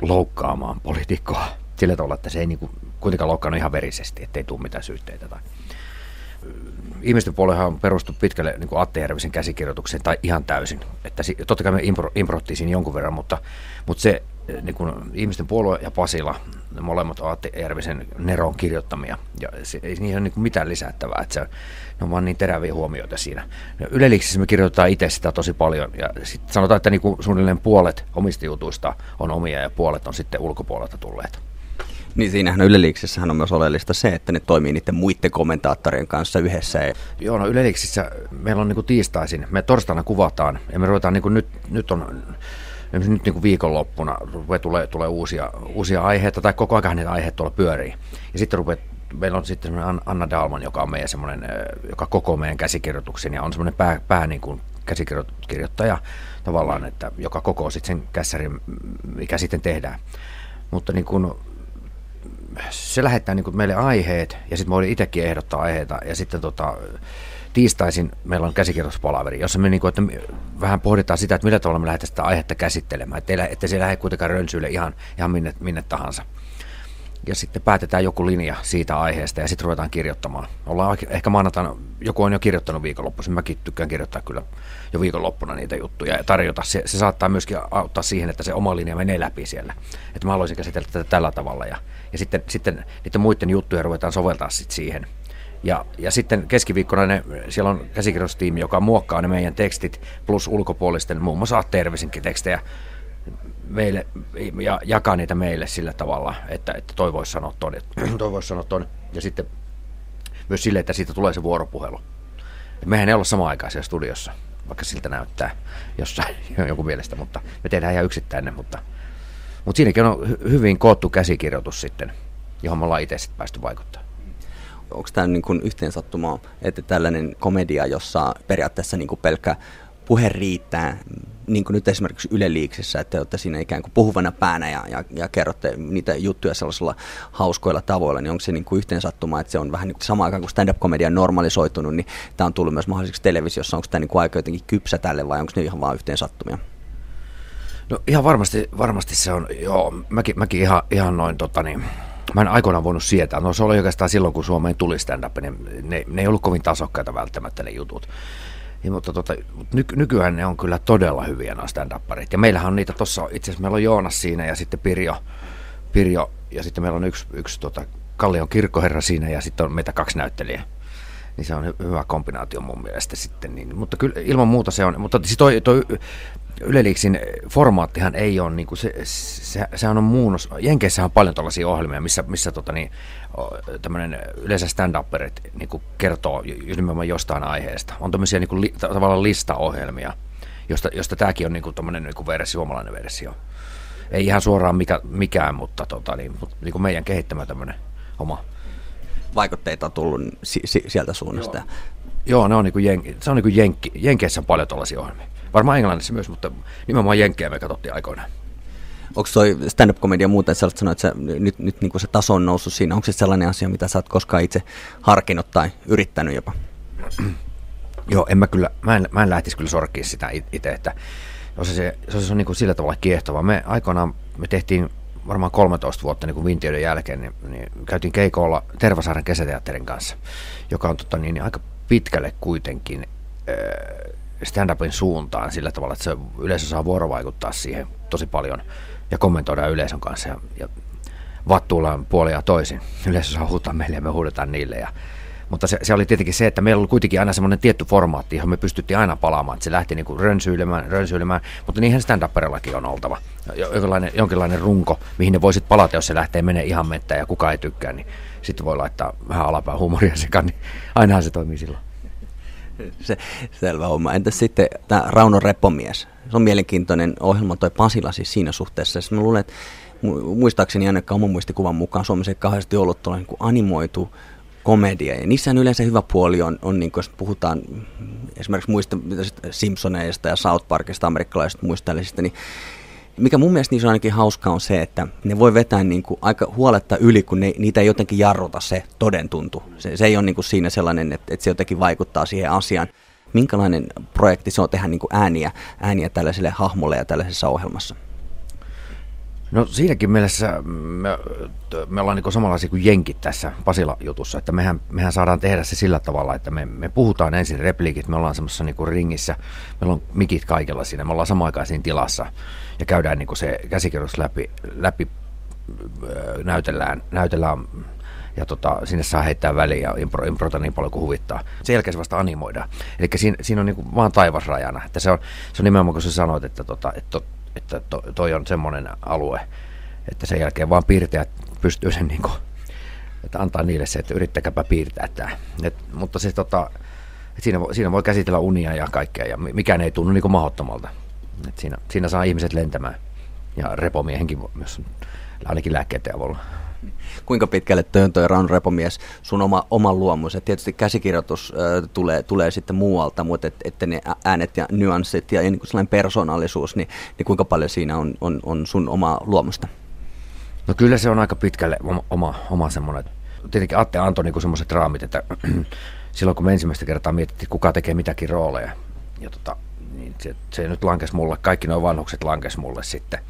loukkaamaan poliitikkoa sillä tavalla, että se ei niin kuin kuitenkaan loukkaannut ihan verisesti, ettei tule mitään syytteitä. Tai. Ihmisten puolella on perustu pitkälle niin Atte Järvisen käsikirjoitukseen, tai ihan täysin. Että, totta kai me impro, improttiin siinä jonkun verran, mutta, mutta se niin kuin ihmisten puolue ja Pasila, ne molemmat ovat Järvisen Neron kirjoittamia, ja se, ei niihin ole niin kuin mitään lisättävää, että se, ne on vaan niin teräviä huomioita siinä. Yleliksissä me kirjoitetaan itse sitä tosi paljon, ja sit sanotaan, että niin kuin suunnilleen puolet omista jutuista on omia, ja puolet on sitten ulkopuolelta tulleet. Niin siinähän Yleliiksissähän on myös oleellista se, että ne toimii niiden muiden kommentaattorien kanssa yhdessä. Joo, no Yleliiksissä meillä on niin kuin tiistaisin, me torstaina kuvataan, ja me ruvetaan niin kuin nyt, nyt on nyt niin kuin viikonloppuna tulee, tulee uusia, uusia aiheita, tai koko ajan niitä aiheita tuolla pyörii. Ja sitten rupeat, meillä on sitten Anna Dalman, joka on meidän semmoinen, joka koko meidän käsikirjoituksen, ja on semmoinen pää, pää niin kuin käsikirjoittaja tavallaan, että joka koko sitten sen kässärin, mikä sitten tehdään. Mutta niin kuin, se lähettää niin kuin meille aiheet, ja sitten mä voin itsekin ehdottaa aiheita, ja sitten tota, tiistaisin meillä on käsikirjoituspalaveri, jossa me niin kuin, että vähän pohditaan sitä, että millä tavalla me lähdetään sitä aihetta käsittelemään, että, että se lähde kuitenkaan rönsyille ihan, ihan minne, minne tahansa. Ja sitten päätetään joku linja siitä aiheesta ja sitten ruvetaan kirjoittamaan. Ollaan ehkä maanantaina, joku on jo kirjoittanut viikonloppuisin, mäkin tykkään kirjoittaa kyllä jo viikonloppuna niitä juttuja ja tarjota. Se, se saattaa myöskin auttaa siihen, että se oma linja menee läpi siellä. Että mä haluaisin käsitellä tätä tällä tavalla ja, ja sitten, sitten niiden muiden juttuja ruvetaan soveltaa sitten siihen – ja, ja sitten keskiviikkona ne, siellä on käsikirjoitustiimi, joka muokkaa ne meidän tekstit plus ulkopuolisten, muun muassa Tervisinkin tekstejä meille ja jakaa niitä meille sillä tavalla, että, että toi voisi sanoa ton, toi voisi sanoa ton. Ja sitten myös sille, että siitä tulee se vuoropuhelu. Et mehän ei olla sama aikaa siellä studiossa, vaikka siltä näyttää jossain joku mielestä, mutta me tehdään ihan yksittäinen, mutta, mutta siinäkin on hyvin koottu käsikirjoitus sitten, johon me ollaan itse sitten päästy vaikuttamaan onko tämä niin kuin yhteensattuma, että tällainen komedia, jossa periaatteessa niin pelkkä puhe riittää, niin kuin nyt esimerkiksi Yle Liiksissä, että olette siinä ikään kuin puhuvana päänä ja, ja, ja kerrotte niitä juttuja sellaisilla hauskoilla tavoilla, niin onko se niin kuin yhteensattuma, että se on vähän niin kuin samaan aikaan kuin stand-up-komedia on normalisoitunut, niin tämä on tullut myös mahdolliseksi televisiossa, onko tämä niin kuin aika jotenkin kypsä tälle vai onko ne ihan vaan yhteensattumia? No ihan varmasti, varmasti se on, joo, mäkin, mäkin ihan, ihan noin tota niin, mä en aikoinaan voinut sietää. No se oli oikeastaan silloin, kun Suomeen tuli stand-up, niin ne, ne ei ollut kovin tasokkaita välttämättä ne jutut. Ja, mutta tota, ny, nykyään ne on kyllä todella hyviä nämä stand Ja meillähän on niitä tuossa, itse asiassa meillä on Joonas siinä ja sitten Pirjo, Pirjo ja sitten meillä on yksi, yksi tota, Kallion kirkkoherra siinä ja sitten on meitä kaksi näyttelijää. Niin se on hyvä kombinaatio mun mielestä sitten. Niin, mutta kyllä ilman muuta se on, mutta siis toi, toi Yleliiksin formaattihan ei ole, niin kuin se, se, sehän on muunnos. Jenkeissä on paljon tällaisia ohjelmia, missä, missä tota niin, tämmöinen yleensä stand-upperit niin kuin kertoo nimenomaan jostain aiheesta. On tämmöisiä niin kuin li, tavallaan listaohjelmia, josta, josta tämäkin on niin kuin tämmöinen niin kuin versio, suomalainen versio. Ei ihan suoraan mikä, mikään, mutta, tota, niin, mutta niin kuin meidän kehittämä tämmöinen oma. Vaikutteita on tullut si- si- sieltä suunnasta. Joo, Joo ne on niin kuin jen, se on niin kuin jenki, Jenkeissä on paljon tällaisia ohjelmia. Varmaan Englannissa myös, mutta nimenomaan Jenkkejä me katsottiin aikoinaan. Onko toi stand-up-komedia muuten sellaista sanoa, että se, nyt, nyt niin kuin se taso on noussut siinä? Onko se sellainen asia, mitä sä oot koskaan itse harkinnut tai yrittänyt jopa? Joo, en mä kyllä, mä en, mä en lähtisi kyllä sorkkiin sitä itse, että se, se, se, se on niin kuin sillä tavalla kiehtova. Me aikoinaan, me tehtiin varmaan 13 vuotta niin kuin Vintioiden jälkeen, niin, niin käytiin keikolla Tervasaaren kesäteatterin kanssa, joka on tota, niin, niin aika pitkälle kuitenkin äh, stand-upin suuntaan sillä tavalla, että se yleisö saa vuorovaikuttaa siihen tosi paljon ja kommentoida yleisön kanssa ja, ja vattuullaan puolia toisin. Yleisö saa huutaa meille ja me huudetaan niille. Ja, mutta se, se, oli tietenkin se, että meillä oli kuitenkin aina semmoinen tietty formaatti, johon me pystyttiin aina palaamaan. Että se lähti niin kuin rönsyilemään, rönsyilemään, mutta niinhän stand on oltava. Jonkinlainen, jonkinlainen runko, mihin ne voisit palata, jos se lähtee menee ihan mettään ja kukaan ei tykkää, niin sitten voi laittaa vähän alapää huumoria sekaan, niin ainahan se toimii silloin. se, selvä homma. Entäs sitten tämä Rauno Repomies? Se on mielenkiintoinen ohjelma toi Pasila siis siinä suhteessa. Siis mä luulen, että muistaakseni ainakaan oman muistikuvan mukaan Suomessa ei kauheasti ollut tuolla niin animoitu komedia. Ja niissä yleensä hyvä puoli on, on niin kuin, jos puhutaan esimerkiksi muista Simpsoneista ja South Parkista, amerikkalaisista muista niin mikä mun mielestä niissä on ainakin hauskaa on se, että ne voi vetää niin kuin aika huoletta yli, kun ne, niitä ei jotenkin jarruta se todentuntu. Se, se ei ole niin kuin siinä sellainen, että, että se jotenkin vaikuttaa siihen asiaan. Minkälainen projekti se on tehdä niin kuin ääniä, ääniä tällaiselle hahmolle ja tällaisessa ohjelmassa? No siinäkin mielessä me, me ollaan niin samanlaisia kuin jenkit tässä Pasila-jutussa, että mehän, mehän saadaan tehdä se sillä tavalla, että me, me puhutaan ensin repliikit, me ollaan semmoisessa niin ringissä, meillä on mikit kaikilla siinä, me ollaan samaan aikaan siinä tilassa ja käydään niin se käsikirjoitus läpi, läpi näytellään, näytellään ja tota, sinne saa heittää väliin ja impro, improta niin paljon kuin huvittaa. Sen jälkeen se vasta animoidaan. Eli siinä, siinä on niin kuin vaan taivasrajana. Että se, on, se on nimenomaan, kun sä sanoit, että, tota, että, että to, toi on semmoinen alue, että sen jälkeen vaan piirtäjät pystyy sen niin kuin, että antaa niille se, että yrittäkääpä piirtää tämä. Et, mutta se, tota, että siinä, voi, siinä voi käsitellä unia ja kaikkea ja mikään ei tunnu niin kuin mahdottomalta. Et siinä, siinä saa ihmiset lentämään ja repomiehenkin myös ainakin lääkkeiden avulla. Kuinka pitkälle on toi Raun Repomies sun oma, oma luomus? Et tietysti käsikirjoitus äh, tulee, tulee sitten muualta, mutta et, että ne äänet ja nyanssit ja, niin sellainen persoonallisuus, niin, niin kuinka paljon siinä on, on, on sun oma luomusta? No kyllä se on aika pitkälle oma, oma, oma semmoinen. Tietenkin Atte antoi niin semmoiset raamit, että silloin kun me ensimmäistä kertaa mietittiin, kuka tekee mitäkin rooleja, ja tota, niin se, se nyt lankesi mulle, kaikki nuo vanhukset lankesi mulle sitten.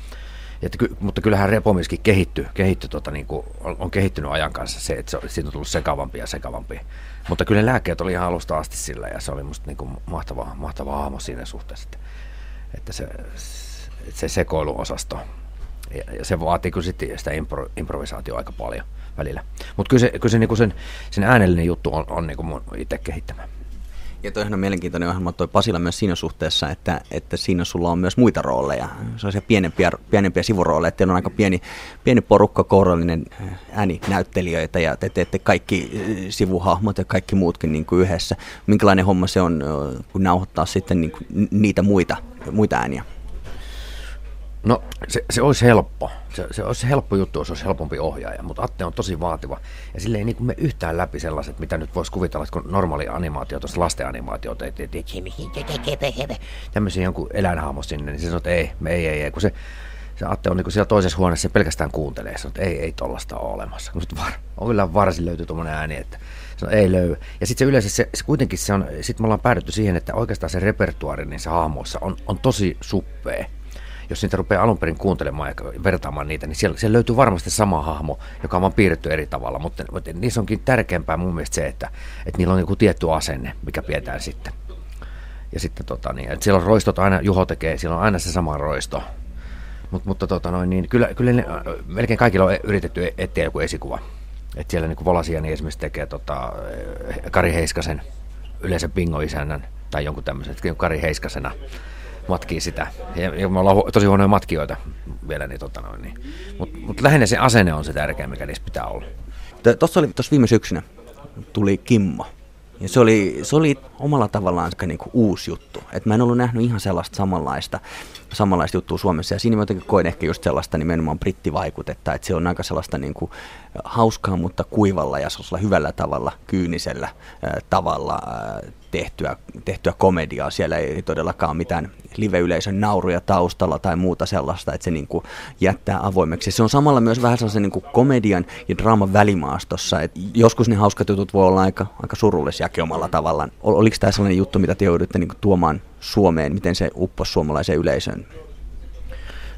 Et, mutta kyllähän repomiskin kehittyy, kehitty, tota, niin kuin, on, on, kehittynyt ajan kanssa se, että se, siitä on tullut sekavampi ja sekavampi. Mutta kyllä lääkkeet oli ihan alusta asti sillä ja se oli musta niin kuin mahtava, mahtava hahmo siinä suhteessa, että, että se, se sekoiluosasto. Ja, ja se vaatii kyllä sitten sitä impro, improvisaatioa aika paljon välillä. Mutta kyllä se, kyllä se, niin kuin sen, sen äänellinen juttu on, on niin kuin mun itse kehittämä. Ja toihan on mielenkiintoinen ohjelma toi Pasila myös siinä suhteessa, että, että siinä sulla on myös muita rooleja, se pienempiä, pienempiä sivurooleja, että on aika pieni, pieni porukka kourallinen äh, ääninäyttelijöitä ja te teette kaikki äh, sivuhahmot ja kaikki muutkin niin kuin yhdessä. Minkälainen homma se on, äh, kun nauhoittaa sitten niin kuin niitä muita, muita ääniä? No se, se olisi helppo. Se, se olisi helppo juttu, jos olisi helpompi ohjaaja, mutta Atte on tosi vaativa. Ja sille ei niin me yhtään läpi sellaiset, mitä nyt voisi kuvitella, kun normaali animaatio, tuossa lasten animaatio, tämmöisiä jonkun eläinhaamo sinne, niin se sanoo, että ei, me ei, ei, ei. Kun se, se Atte on niin siellä toisessa huoneessa, se pelkästään kuuntelee, sanoo, että ei, ei tollasta ole olemassa. Kun var, on kyllä varsin löytyy tuommoinen ääni, että se ei löydy. Ja sitten se yleensä, se, se kuitenkin se on, sitten me ollaan päädytty siihen, että oikeastaan se repertuari niissä hahmoissa on, on tosi suppea jos niitä rupeaa alun perin kuuntelemaan ja vertaamaan niitä, niin siellä, siellä löytyy varmasti sama hahmo, joka on vaan piirretty eri tavalla, mutta, mutta niissä onkin tärkeämpää mun mielestä se, että, että niillä on joku tietty asenne, mikä pidetään sitten. Ja sitten tota, niin, että siellä on roistot aina, Juho tekee, siellä on aina se sama roisto. Mut, mutta tota, noin, niin, kyllä, kyllä ne, melkein kaikilla on yritetty etsiä joku esikuva. Et siellä niin Volasia niin esimerkiksi tekee tota, Kari Heiskasen yleensä bingo-isännän tai jonkun tämmöisen, että Kari Heiskasena matkii sitä. Ja, ja me ollaan tosi huonoja matkijoita vielä, niin, tota niin. mutta mut lähinnä se asenne on se tärkeä, mikä niissä pitää olla. Tuossa oli tuossa viime syksynä tuli Kimmo. Ja se oli, se oli omalla tavallaan niin kuin uusi juttu. Et mä en ollut nähnyt ihan sellaista samanlaista, samanlaista juttua Suomessa. Ja siinä mä jotenkin koin ehkä just sellaista nimenomaan brittivaikutetta, että se on aika sellaista niin kuin hauskaa, mutta kuivalla ja sellaisella hyvällä tavalla, kyynisellä äh, tavalla äh, tehtyä, tehtyä komediaa. Siellä ei todellakaan mitään live-yleisön nauruja taustalla tai muuta sellaista, että se niin kuin jättää avoimeksi. Se on samalla myös vähän sellaisen niin kuin komedian ja draaman välimaastossa. että joskus ne hauskat jutut voi olla aika, aika surullisiakin omalla tavallaan. Oliko tämä sellainen juttu, mitä te joudutte niin kuin tuomaan Suomeen, miten se upposi suomalaiseen yleisöön?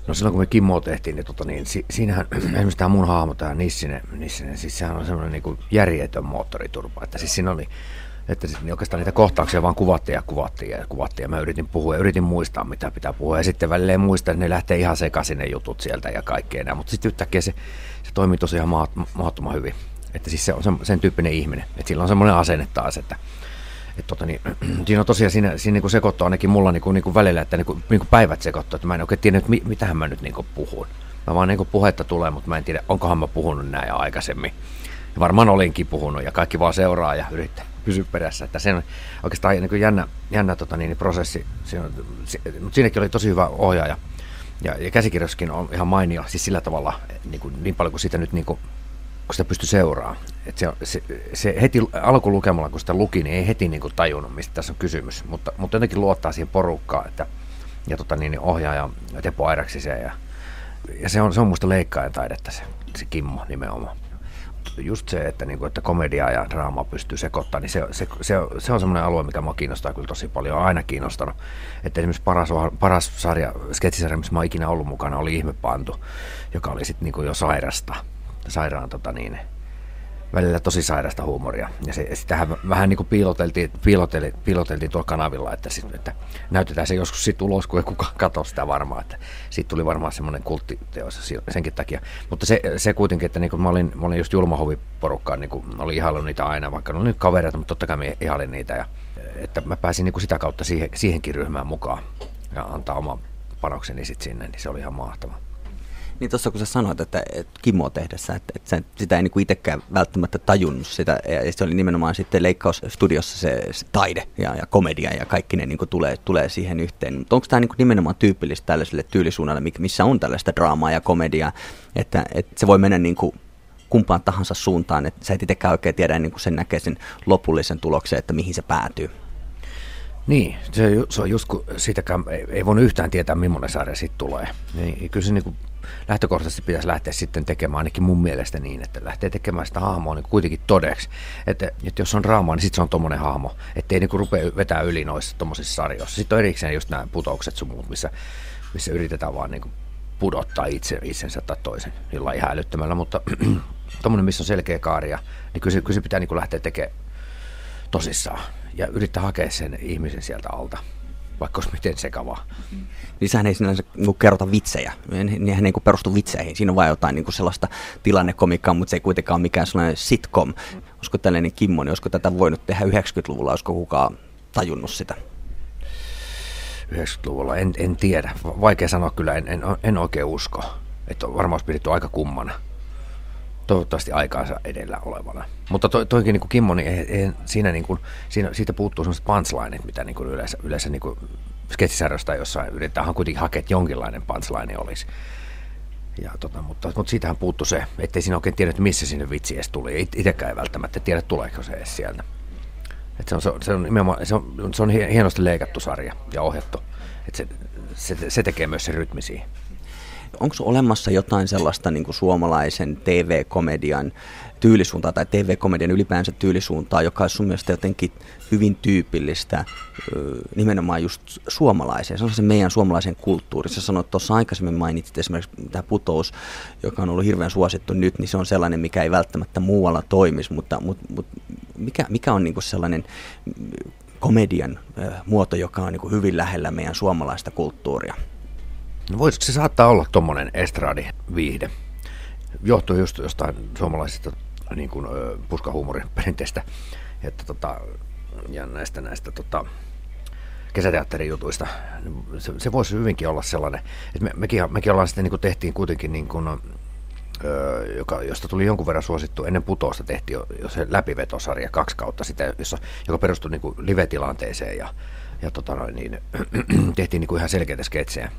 No silloin kun me Kimmoa tehtiin, niin, tota, niin si, siinähän esimerkiksi tämä mun hahmo, tämä Nissinen, Nissinen, siis sehän on semmoinen niin järjetön moottoriturpa. Että siis siinä oli, että sitten oikeastaan niitä kohtauksia vaan kuvattiin ja kuvattiin ja kuvattiin ja mä yritin puhua ja yritin muistaa mitä pitää puhua ja sitten välillä muista, että ne lähtee ihan sekaisin ne jutut sieltä ja kaikkea mutta sitten yhtäkkiä se, se toimii tosiaan mahdottoman hyvin. Että siis se on sen, sen tyyppinen ihminen, että sillä on semmoinen asenne taas, että et tota, niin, siinä on tosiaan siinä, siinä niin sekoittaa ainakin mulla niin kuin, niin kuin välillä, että niin kuin, niin kuin päivät sekoittaa, että mä en oikein tiedä, että mit, mitähän mä nyt niin kuin puhun. Mä vaan niin kuin puhetta tulee, mutta mä en tiedä, onkohan mä puhunut näin aikaisemmin. Ja varmaan olinkin puhunut ja kaikki vaan seuraa ja yrittää pysyä perässä. Että sen oikeastaan niin jännä, jännä tota, niin, prosessi, siinä, mutta siinäkin oli tosi hyvä ohjaaja. Ja, ja käsikirjaskin on ihan mainio, siis sillä tavalla niin, kuin, niin paljon kuin sitä nyt niin kuin, kun sitä pystyi seuraamaan. Et se, se, se, heti alkulukemalla, kun sitä luki, niin ei heti niin kuin tajunnut, mistä tässä on kysymys. Mutta, mutta jotenkin luottaa siihen porukkaan, että, ja tota, niin, niin ohjaaja Teppo Airaksiseen. Ja, ja se on, se on muista leikkaajan taidetta se, se Kimmo nimenomaan just se, että, niin kuin, että komedia ja draama pystyy sekoittamaan, niin se, se, se, se on semmoinen alue, mikä mua kiinnostaa kyllä tosi paljon, on aina kiinnostanut. Että esimerkiksi paras, paras sarja, sketsisarja, missä mä oon ikinä ollut mukana, oli Ihmepantu, joka oli sitten niin jo sairasta, sairaan tota niin, välillä tosi sairasta huumoria. Ja se, sitähän vähän niin kuin piiloteltiin, piiloteltiin, piiloteltiin tuolla kanavilla, että, sit, että näytetään se joskus sitten ulos, kun ei kukaan katso sitä varmaan. Että siitä tuli varmaan semmoinen kulttiteos senkin takia. Mutta se, se kuitenkin, että niin kuin mä, olin, mä olin just julmahoviporukkaan, niin kuin olin ihaillut niitä aina, vaikka ne oli nyt kavereita, mutta totta kai mä ihailin niitä. Ja, että mä pääsin niin kuin sitä kautta siihen, siihenkin ryhmään mukaan ja antaa oma panokseni sitten sinne, niin se oli ihan mahtavaa. Niin tuossa kun sä sanoit, että, että Kimmo tehdessä, että, että sitä ei niin itsekään välttämättä tajunnut sitä, ja se oli nimenomaan sitten leikkausstudiossa se, se taide ja, ja komedia ja kaikki ne niin tulee, tulee siihen yhteen. Mutta onko tämä niin nimenomaan tyypillistä tällaiselle tyylisuunnalle, missä on tällaista draamaa ja komediaa, että, että se voi mennä niin kuin kumpaan tahansa suuntaan, että sä et itsekään oikein tiedä niin kuin sen näkee sen lopullisen tuloksen, että mihin se päätyy. Niin, se, se on just kun ei, ei voinut yhtään tietää, millainen sarja siitä tulee. Niin, kyllä se niin kuin lähtökohtaisesti pitäisi lähteä sitten tekemään ainakin mun mielestä niin, että lähtee tekemään sitä hahmoa niin kuitenkin todeksi. Että, että jos on draamaa, niin sitten se on tommonen hahmo. Että ei niin rupea vetää yli noissa tommosissa sarjoissa. Sitten on erikseen just nämä putoukset sun muut, missä, missä yritetään vaan niin kuin pudottaa itse, itsensä tai toisen jollain ihan älyttömällä, mutta tuommoinen, missä on selkeä kaaria, niin kyllä se, kyllä se pitää niin kuin lähteä tekemään tosissaan ja yrittää hakea sen ihmisen sieltä alta vaikka olisi miten sekavaa. Niin sehän ei sinänsä niin kerrota vitsejä. Nehän ei niin perustu vitseihin. Siinä on vain jotain niin sellaista tilannekomikkaa, mutta se ei kuitenkaan ole mikään sellainen sitcom. Olisiko tällainen Kimmo, niin olisiko tätä voinut tehdä 90-luvulla, olisiko kukaan tajunnut sitä? 90-luvulla, en, en tiedä. Vaikea sanoa kyllä, en, en, en oikein usko. Että on varmaan pidetty aika kummana toivottavasti aikaansa edellä olevana. Mutta to, toikin niin kuin Kimmo, niin ei, ei, siinä, niin kuin, siinä, siitä puuttuu sellaiset punchlineit, mitä niin kuin yleensä, yleensä niin kuin sketsisarjasta jossain yritetään kuitenkin hakea, että jonkinlainen punchline olisi. Ja tota, mutta, mutta siitähän puuttuu se, ettei siinä oikein tiedä, missä sinne vitsi edes tuli. Itsekään ei välttämättä tiedä, tuleeko se edes sieltä. Et se, on, se, on, se, on, se, on, se on hienosti leikattu sarja ja ohjattu. Et se, se, se tekee myös sen rytmi siihen. Onko olemassa jotain sellaista niin kuin suomalaisen TV-komedian tyylisuuntaa tai TV-komedian ylipäänsä tyylisuuntaa, joka on sun mielestä jotenkin hyvin tyypillistä nimenomaan just suomalaiseen, se on se meidän suomalaisen kulttuuri. Sä sanoit tuossa aikaisemmin mainitsit esimerkiksi tämä putous, joka on ollut hirveän suosittu nyt, niin se on sellainen, mikä ei välttämättä muualla toimisi, mutta, mutta, mutta mikä, mikä on niin sellainen komedian muoto, joka on niin hyvin lähellä meidän suomalaista kulttuuria? No voisiko se saattaa olla tuommoinen estradi-viihde? Johtuu just jostain suomalaisista niin kuin, puskahuumorin perinteistä että tota, ja näistä, näistä tota, kesäteatterijutuista. Se, se voisi hyvinkin olla sellainen, että me, mekin, mekin ollaan sitten niin kuin tehtiin kuitenkin niin kuin, öö, joka, josta tuli jonkun verran suosittu ennen putousta tehtiin jo, jo se läpivetosarja kaksi kautta sitä, jossa, joka perustui niin kuin live-tilanteeseen ja, ja tota noin, niin, tehtiin niin kuin ihan selkeitä sketsejä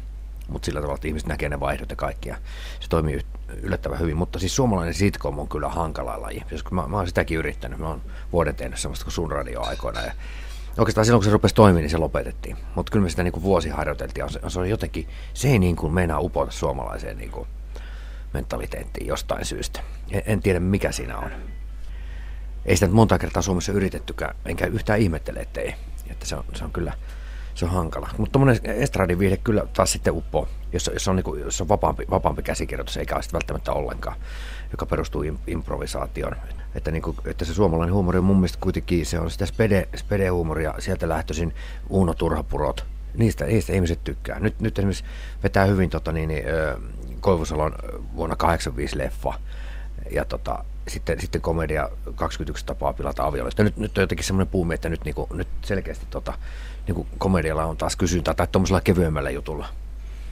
mutta sillä tavalla, että ihmiset näkee ne vaihdot ja kaikki, ja se toimii yllättävän hyvin. Mutta siis suomalainen sitcom on kyllä hankala laji. Jos mä, mä oon sitäkin yrittänyt, mä oon vuoden tehnyt semmoista kuin sun radio aikoina, ja oikeastaan silloin, kun se rupesi toimimaan, niin se lopetettiin. Mutta kyllä me sitä niin kuin vuosi harjoiteltiin, se, se on jotenkin, se ei niin kuin meinaa upota suomalaiseen niin kuin mentaliteettiin jostain syystä. En, en tiedä, mikä siinä on. Ei sitä monta kertaa Suomessa yritettykään, enkä yhtään ihmettele, että ei. Että se on, se on kyllä se on hankala. Mutta tuommoinen estradin viihde kyllä taas sitten uppoo, jos, jos on, niin kuin, jos on vapaampi, vapaampi käsikirjoitus, eikä sitten välttämättä ollenkaan, joka perustuu improvisaatioon. Että, niin kuin, että se suomalainen huumori on mun mielestä kuitenkin, se on sitä spede, spede-huumoria, sieltä lähtöisin Uuno Turhapurot, niistä, niistä ihmiset tykkää. Nyt, nyt esimerkiksi vetää hyvin tota, niin, niin, Koivusalon vuonna 85 leffa, ja tota, sitten, sitten komedia 21 tapaa pilata avioliitto. Nyt, nyt on jotenkin semmoinen puumi, että nyt, niin kuin, nyt selkeästi tota, niin kuin komedialla on taas kysyntää tai tuommoisella kevyemmällä jutulla.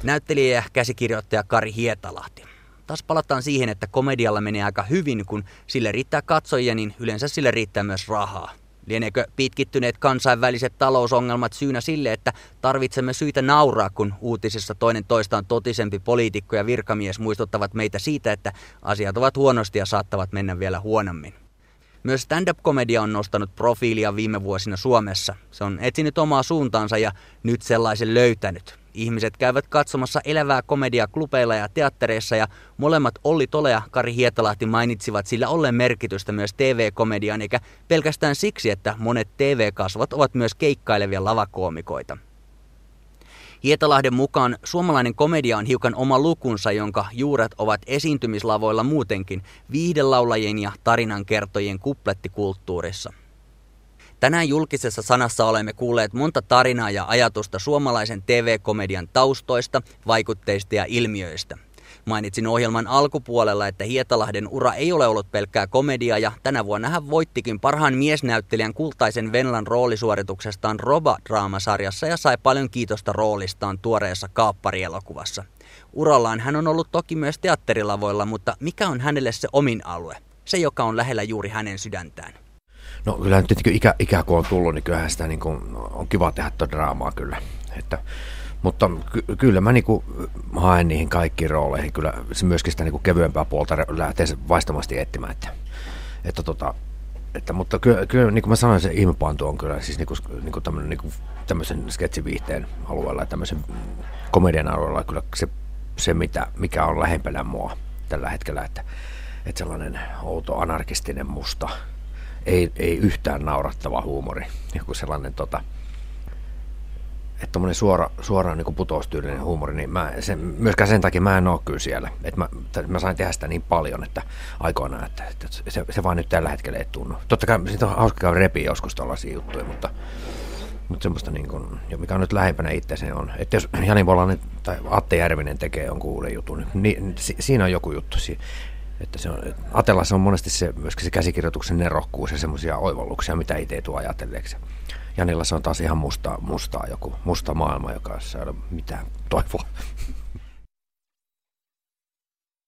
Näyttelijä ja käsikirjoittaja Kari Hietalahti. Taas palataan siihen, että komedialla menee aika hyvin, kun sille riittää katsojia, niin yleensä sille riittää myös rahaa. Lieneekö pitkittyneet kansainväliset talousongelmat syynä sille, että tarvitsemme syitä nauraa, kun uutisissa toinen toistaan totisempi poliitikko ja virkamies muistuttavat meitä siitä, että asiat ovat huonosti ja saattavat mennä vielä huonommin. Myös stand-up-komedia on nostanut profiilia viime vuosina Suomessa. Se on etsinyt omaa suuntaansa ja nyt sellaisen löytänyt. Ihmiset käyvät katsomassa elävää komediaa klubeilla ja teattereissa ja molemmat Olli Tole ja Kari Hietalahti mainitsivat sillä ollen merkitystä myös TV-komediaan, eikä pelkästään siksi, että monet TV-kasvot ovat myös keikkailevia lavakoomikoita. Hietalahden mukaan suomalainen komedia on hiukan oma lukunsa, jonka juuret ovat esiintymislavoilla muutenkin, viihdelaulajien ja tarinankertojien kuplettikulttuurissa. Tänään julkisessa sanassa olemme kuulleet monta tarinaa ja ajatusta suomalaisen TV-komedian taustoista, vaikutteista ja ilmiöistä. Mainitsin ohjelman alkupuolella, että Hietalahden ura ei ole ollut pelkkää komediaa ja tänä vuonna hän voittikin parhaan miesnäyttelijän kultaisen Venlan roolisuorituksestaan Roba-draamasarjassa ja sai paljon kiitosta roolistaan tuoreessa kaapparielokuvassa. Urallaan hän on ollut toki myös teatterilavoilla, mutta mikä on hänelle se omin alue? Se, joka on lähellä juuri hänen sydäntään. No kyllä nyt ikä, ikä kun on tullut, niin kyllähän sitä niin kuin, on kiva tehdä tuota draamaa kyllä. Että mutta ky- kyllä mä niinku haen niihin kaikkiin rooleihin. Kyllä se myöskin sitä niinku kevyempää puolta lähtee vaistamasti etsimään. Että, että tota, että, mutta kyllä, kyllä niin kuin mä sanoin, se ihmepantu on kyllä siis niinku, niinku tämmönen, niinku, tämmöisen sketsiviihteen alueella ja tämmöisen komedian alueella kyllä se, se mitä, mikä on lähempänä mua tällä hetkellä, että, että sellainen outo anarkistinen musta, ei, ei yhtään naurattava huumori, joku sellainen tota, että tuommoinen suora, suoraan niin putoustyylinen huumori, niin mä, sen, myöskään sen takia mä en ole kyllä siellä. Että mä, mä sain tehdä sitä niin paljon, että aikoinaan, että, että se, se vaan nyt tällä hetkellä ei tunnu. Totta kai siitä on hauska käydä repiä joskus tällaisia juttuja, mutta, mutta semmoista, niin kuin, mikä on nyt lähempänä itse se on. Että jos Jani Volanen tai Atte Järvinen tekee jonkun uuden jutun, niin, niin si, siinä on joku juttu. Että se on, Atella se on monesti se, myöskin se käsikirjoituksen nerokkuus ja semmoisia oivalluksia, mitä itse ei tule ajatelleeksi. Janilla se on taas ihan musta, mustaa joku musta maailma, joka ei ole mitään toivoa.